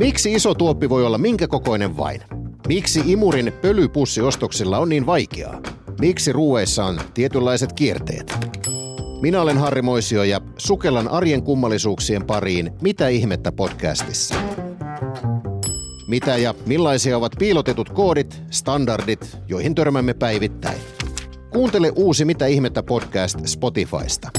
Miksi iso tuoppi voi olla minkä kokoinen vain? Miksi imurin pölypussiostoksilla on niin vaikeaa? Miksi ruueissa on tietynlaiset kierteet? Minä olen Harri Moisio ja sukellan arjen kummallisuuksien pariin Mitä ihmettä podcastissa. Mitä ja millaisia ovat piilotetut koodit, standardit, joihin törmäämme päivittäin? Kuuntele uusi Mitä ihmettä podcast Spotifysta.